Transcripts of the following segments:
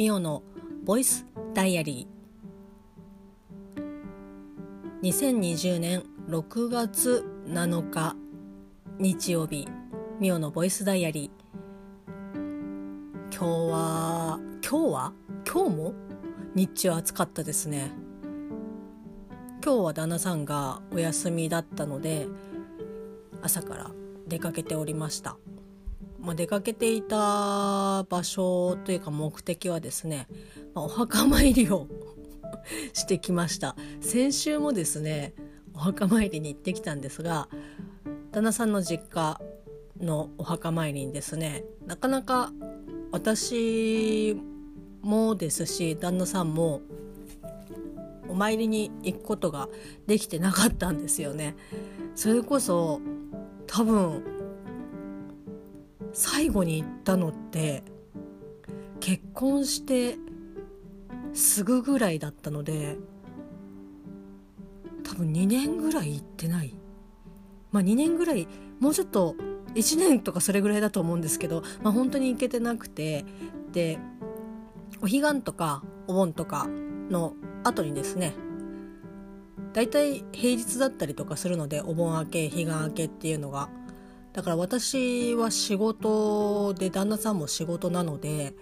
ミオのボイスダイアリー。2020年6月7日日曜日ミオのボイスダイアリー。今日は今日は？今日も？日中暑かったですね。今日は旦那さんがお休みだったので朝から出かけておりました。まあ、出かけていた場所というか目的はですね、まあ、お墓参りを してきました先週もですねお墓参りに行ってきたんですが旦那さんの実家のお墓参りにですねなかなか私もですし旦那さんもお参りに行くことができてなかったんですよね。それこそ多分最後に行ったのって結婚してすぐぐらいだったので多分2年ぐらい行ってない。まあ2年ぐらいもうちょっと1年とかそれぐらいだと思うんですけど、まあ、本当に行けてなくてでお彼岸とかお盆とかの後にですね大体平日だったりとかするのでお盆明け彼岸明けっていうのがだから私は仕事で旦那さんも仕事なので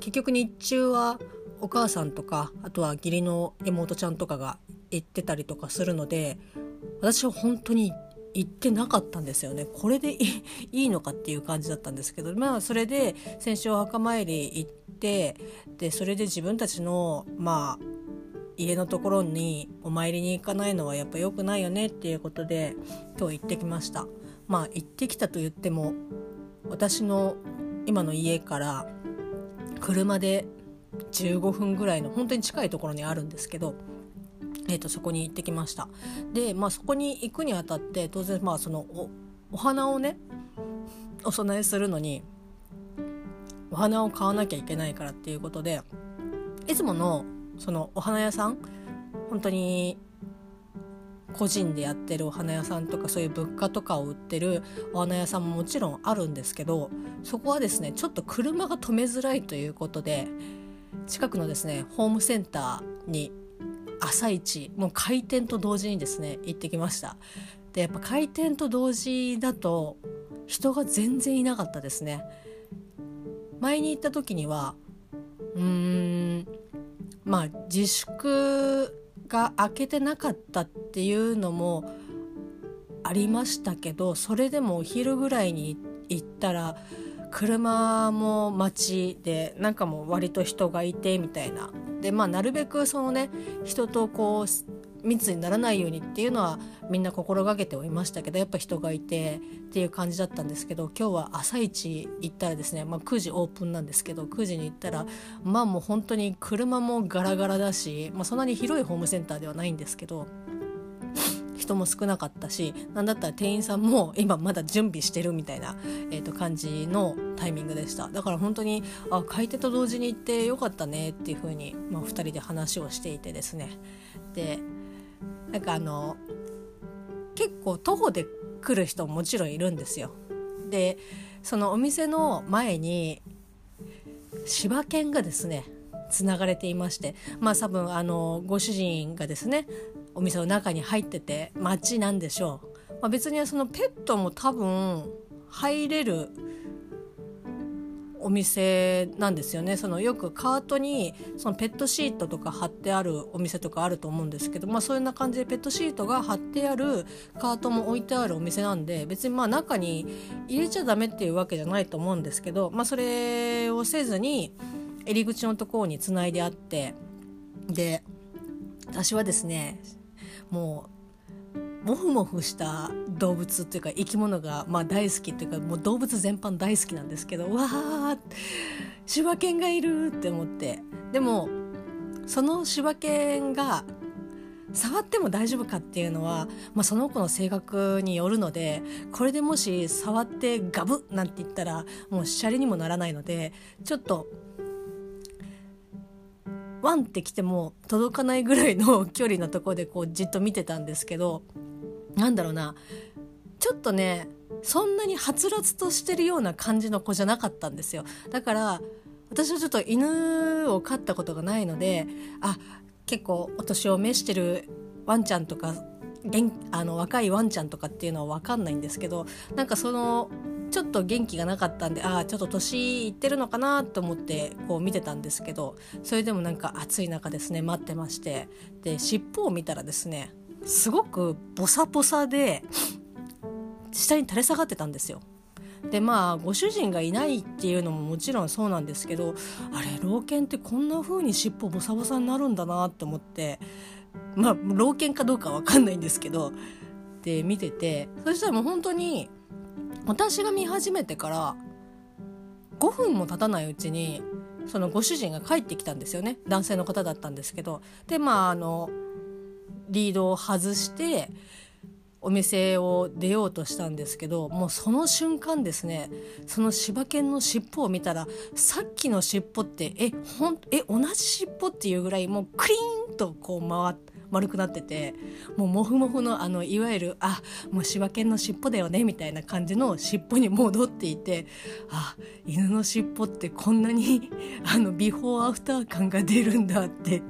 結局日中はお母さんとかあとは義理の妹ちゃんとかが行ってたりとかするので私は本当に行ってなかったんですよねこれで いいのかっていう感じだったんですけどまあそれで先週お墓参り行ってでそれで自分たちのまあ家のところにお参りに行かないのはやっぱ良くないよねっていうことで今日行ってきました。まあ行ってきたと言っても私の今の家から車で15分ぐらいの本当に近いところにあるんですけど、えー、とそこに行ってきました。で、まあ、そこに行くにあたって当然まあそのおお花をねお供えするのにお花を買わなきゃいけないからっていうことでいつものそのお花屋さん本当に個人でやってるお花屋さんとかそういう物価とかを売ってるお花屋さんももちろんあるんですけどそこはですねちょっと車が止めづらいということで近くのですねホームセンターに朝一もう開店と同時にですね行ってきました。でやっぱ開店と同時だと人が全然いなかったですね。前に行った時にはうーんまあ自粛が開けてなかったっていうのもありましたけどそれでもお昼ぐらいに行ったら車も街でなんかもう割と人がいてみたいな。でまあなるべくそのね人とこう密にならないようにっていうのはみんな心がけてはいましたけどやっぱ人がいてっていう感じだったんですけど今日は朝一行ったらですね、まあ、9時オープンなんですけど9時に行ったらまあもう本当に車もガラガラだし、まあ、そんなに広いホームセンターではないんですけど。人も少なかったし何だったら店員さんも今まだ準備してるみたいな、えー、と感じのタイミングでしただから本当にあ買い手と同時に行ってよかったねっていう風にまに、あ、2人で話をしていてですねでなんかあの結構徒歩で来る人ももちろんいるんですよ。でそのお店の前に柴犬がですねつながれていましてまあ多分あのご主人がですねお店の中に入ってて街なんでしょう、まあ、別にそのペットも多分入れるお店なんですよね。そのよくカートにそのペットシートとか貼ってあるお店とかあると思うんですけど、まあ、そういうな感じでペットシートが貼ってあるカートも置いてあるお店なんで別にまあ中に入れちゃダメっていうわけじゃないと思うんですけど、まあ、それをせずに入り口のところにつないであってで私はですねもうモフモフした動物っていうか生き物がまあ大好きっていうかもう動物全般大好きなんですけどわー柴犬がいるって思って。でもその柴犬が触っても大丈夫かっていうのは、まあ、その子の性格によるのでこれでもし触ってガブッなんて言ったらもうシャレにもならないのでちょっとワンって来ても届かないぐらいの距離のとこでこうじっと見てたんですけどなんだろうな。ちょっとねそんなにはつらつとしてるような感じの子じゃなかったんですよ。だから私はちょっと犬を飼ったことがないのであ結構お年を召してるワンちゃんとかあの若いワンちゃんとかっていうのは分かんないんですけどなんかそのちょっと元気がなかったんでああちょっと年いってるのかなと思ってこう見てたんですけどそれでもなんか暑い中ですね待ってまして。で尻尾を見たらですねすごくボサボサで下に垂れ下がってたんですよ。でまあご主人がいないっていうのももちろんそうなんですけどあれ老犬ってこんな風に尻尾ボサボサになるんだなって思ってまあ老犬かどうかわかんないんですけどで見ててそしたらもう本当に私が見始めてから5分も経たないうちにそのご主人が帰ってきたんですよね男性の方だったんですけどでまああのリードを外してお店を出ようとしたんですけどもうその瞬間ですねその柴犬の尻尾を見たらさっきの尻尾ってえほんえ同じ尻尾っていうぐらいもうクリーンとこう回って丸くなっててもうモフモフのあのいわゆるあもう柴犬の尻尾だよねみたいな感じの尻尾に戻っていてあ犬の尻尾ってこんなにあのビフォーアフター感が出るんだって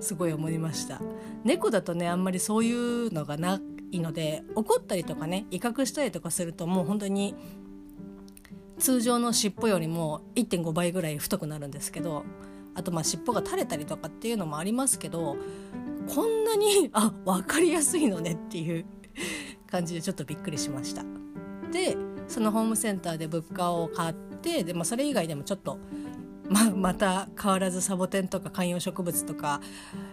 すごい思いました猫だとねあんまりそういうのがないので怒ったりとかね威嚇したりとかするともう本当に通常の尻尾よりも1.5倍ぐらい太くなるんですけどあとまあ尻尾が垂れたりとかっていうのもありますけどこんなにあ分かりやすいのねっていう感じでちょっとびっくりしました。でそのホームセンターで物価を買ってで、まあ、それ以外でもちょっとま また変わらずサボテンとか観葉植物とか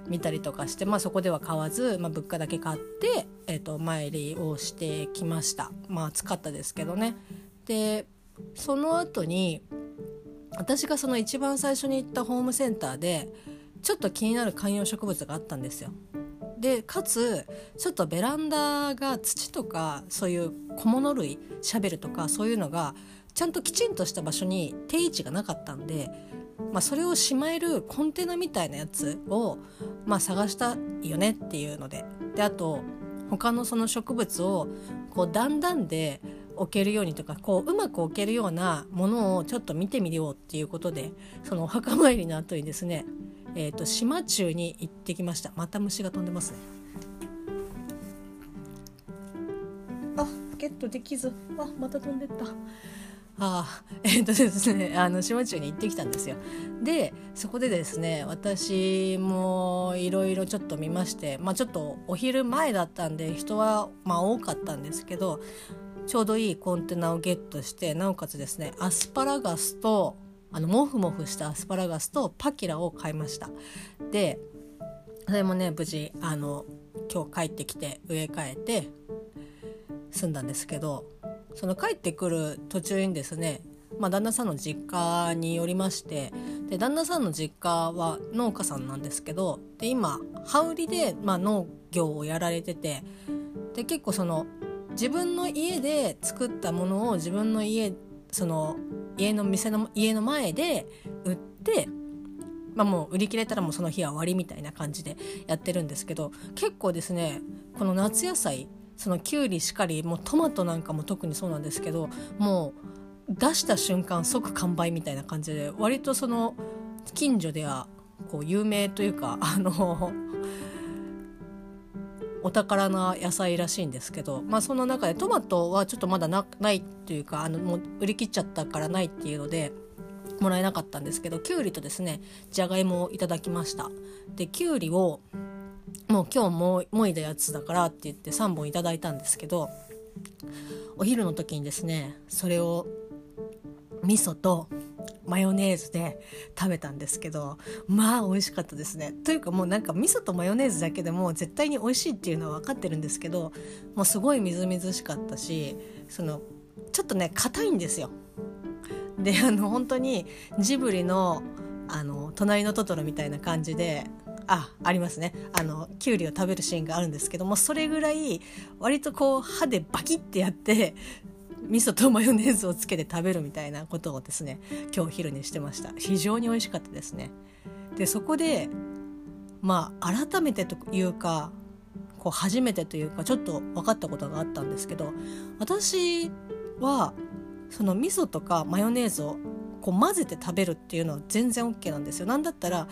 見たりとかして、まあ、そこでは買わず、まあ、物価だけ買って、えーと、参りをしてきました。まあ暑かったですけどね。でその後に私がその一番最初に行ったホームセンターでちょっと気になる観葉植物があったんですよ。でかつちょっとベランダが土とかそういう小物類シャベルとかそういうのがちゃんときちんとした場所に定位置がなかったんで、まあ、それをしまえるコンテナみたいなやつを、まあ、探したいよねっていうので。であと他のその植物をこう段々で置けるようにとかこううまく置けるようなものをちょっと見てみようっていうことでそのお墓参りの後にですね、えーと、島中に行ってきました。また虫が飛んでますね。あゲットできず。あまた飛んでった。あえっ、ー、とですねあの島中に行ってきたんですよ。でそこでですね私もいろいろちょっと見ましてまあちょっとお昼前だったんで人はまあ多かったんですけどちょうどいいコンテナをゲットしてなおかつですねアスパラガスとあのモフモフしたアスパラガスとパキラを買いました。でそれもね無事あの今日帰ってきて植え替えて済んだんですけどその帰ってくる途中にですね、まあ、旦那さんの実家によりましてで旦那さんの実家は農家さんなんですけどで今羽売で、まあ、農業をやられててで結構その自分の家で作ったものを自分の家その家の店の家の前で売ってまあ、もう売り切れたらもうその日は終わりみたいな感じでやってるんですけど結構ですねこの夏野菜そのきゅうりしかりもうトマトなんかも特にそうなんですけどもう出した瞬間即完売みたいな感じで割とその近所ではこう有名というかあのお宝な野菜らしいんですけど、まあ、その中でトマトはちょっとまだないというかあのもう売り切っちゃったからないっていうのでもらえなかったんですけどきゅうりとですねじゃがいもをいただきました。できゅうりをもう今日ももいだやつだからって言って3本いただいたんですけどお昼の時にですねそれを味噌とマヨネーズで食べたんですけどまあ美味しかったですね。というかもうなんか味噌とマヨネーズだけでも絶対に美味しいっていうのは分かってるんですけどもうすごいみずみずしかったしそのちょっとね硬いんですよ。であの本当にジブリのあの隣のトトロみたいな感じであありますね。あのきゅうりを食べるシーンがあるんですけどもそれぐらい割とこう歯でバキッてやって味噌とマヨネーズをつけて食べるみたいなことをですね今日昼にしてました。非常に美味しかったですね。でそこでまあ改めてというかこう初めてというかちょっと分かったことがあったんですけど私はその味噌とかマヨネーズをこう混ぜて食べるっていうのは全然 OK なんですよ。なんだったら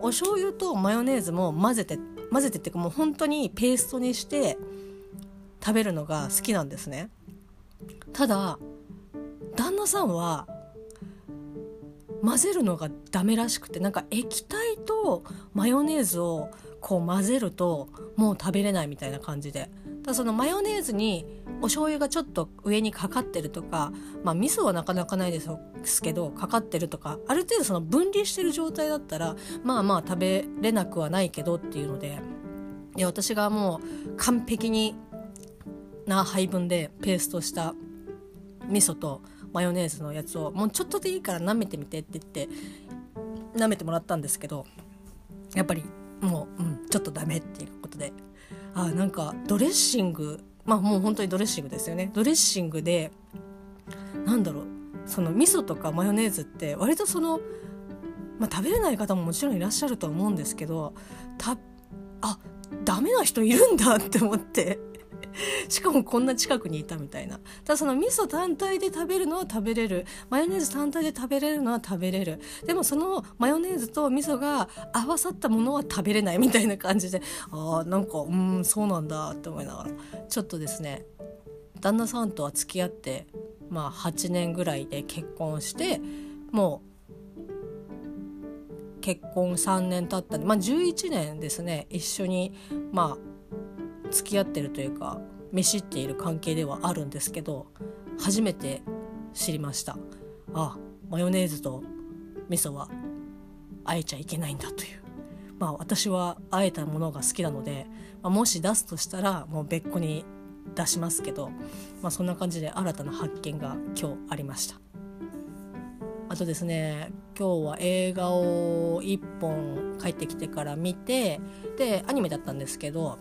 お醤油とマヨネーズも混ぜて混ぜてっていうかもう本当にペーストにして食べるのが好きなんですね。ただ旦那さんは混ぜるのがダメらしくてなんか液体とマヨネーズをこう混ぜるともう食べれないみたいな感じで。だそのマヨネーズにお醤油がちょっと上にかかってるとかまあ味噌はなかなかないですけどかかってるとかある程度その分離してる状態だったらまあまあ食べれなくはないけどっていうので。で私がもう完璧にな配分でペーストした味噌とマヨネーズのやつをもうちょっとでいいから舐めてみてって言って舐めてもらったんですけどやっぱりもう、うん、ちょっとダメっていうことで。あなんかドレッシングまあもう本当にドレッシングですよね。ドレッシングでなんだろうその味噌とかマヨネーズって割とその、まあ、食べれない方ももちろんいらっしゃると思うんですけどたあダメな人いるんだって思って。しかもこんな近くにいたみたいな。ただその味噌単体で食べるのは食べれる。マヨネーズ単体で食べれるのは食べれる。でもそのマヨネーズと味噌が合わさったものは食べれないみたいな感じで、ああ、なんか、うん、そうなんだって思いながら。ちょっとですね、旦那さんとは付き合って、まあ8年ぐらいで結婚して、もう結婚3年経ったんで、まあ、11年ですね一緒にまあ付き合ってるというか見知っている関係ではあるんですけど初めて知りました。あマヨネーズと味噌はあえちゃいけないんだという。まあ私はあえたものが好きなので、まあ、もし出すとしたらもう別個に出しますけど、まあ、そんな感じで新たな発見が今日ありました。あとですね今日は映画を1本帰ってきてから見てでアニメだったんですけど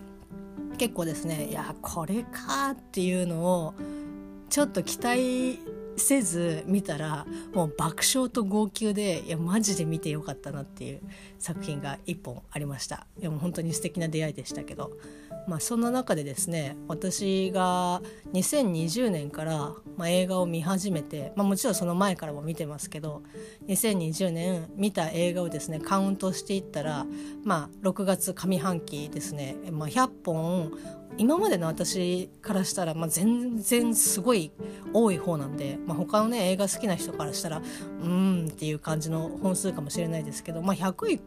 結構ですねいやこれかっていうのをちょっと期待せず見たらもう爆笑と号泣でいやマジで見てよかったなっていう作品が1本ありました。いやもう本当に素敵な出会いでしたけど。まあそんな中でですね私が2020年から、まあ、映画を見始めて、まあ、もちろんその前からも見てますけど2020年見た映画をですねカウントしていったらまあ6月上半期ですね、まあ、100本今までの私からしたら、まあ、全然すごい多い方なんで、まあ、他のね映画好きな人からしたらうーんっていう感じの本数かもしれないですけど、まあ、100い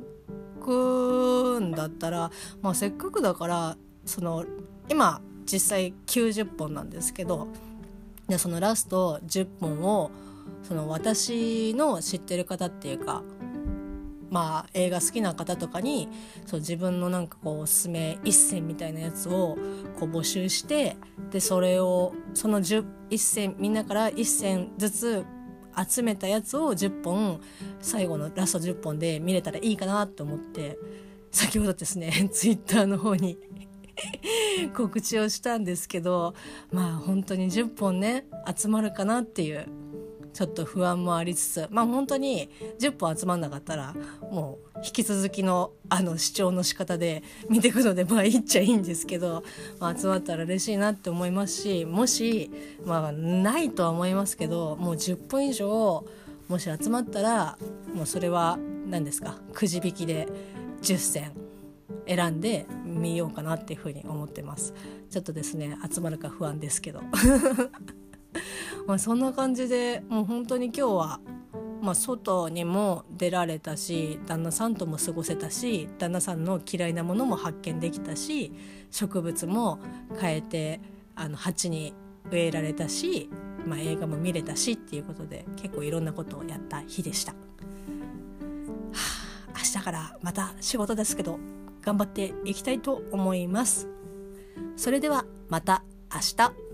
くんだったら、まあ、せっかくだからその今実際90本なんですけどでそのラスト10本をその私の知ってる方っていうかまあ、映画好きな方とかにそう自分のなんかこうおすすめ一選みたいなやつをこう募集してでそれをその10一選みんなから1選ずつ集めたやつを10本最後のラスト10本で見れたらいいかなと思って先ほどですね ツイッターの方に 告知をしたんですけどまあ本当に10本ね集まるかなっていうちょっと不安もありつつまあ本当に10本集まんなかったらもう引き続きのあの視聴の仕方で見ていくのでまあいいっちゃいいんですけど、まあ、集まったら嬉しいなって思いますしもしまあないとは思いますけどもう10本以上もし集まったらもうそれは何ですかくじ引きで10選選んでみようかなっていうふうに思ってます。ちょっとですね集まるか不安ですけど。まあそんな感じでもう本当に今日は、まあ、外にも出られたし旦那さんとも過ごせたし旦那さんの嫌いなものも発見できたし植物も変えてあの鉢に植えられたし、まあ、映画も見れたしっていうことで結構いろんなことをやった日でした。はあ、明日からまた仕事ですけど頑張っていきたいと思います。それではまた明日。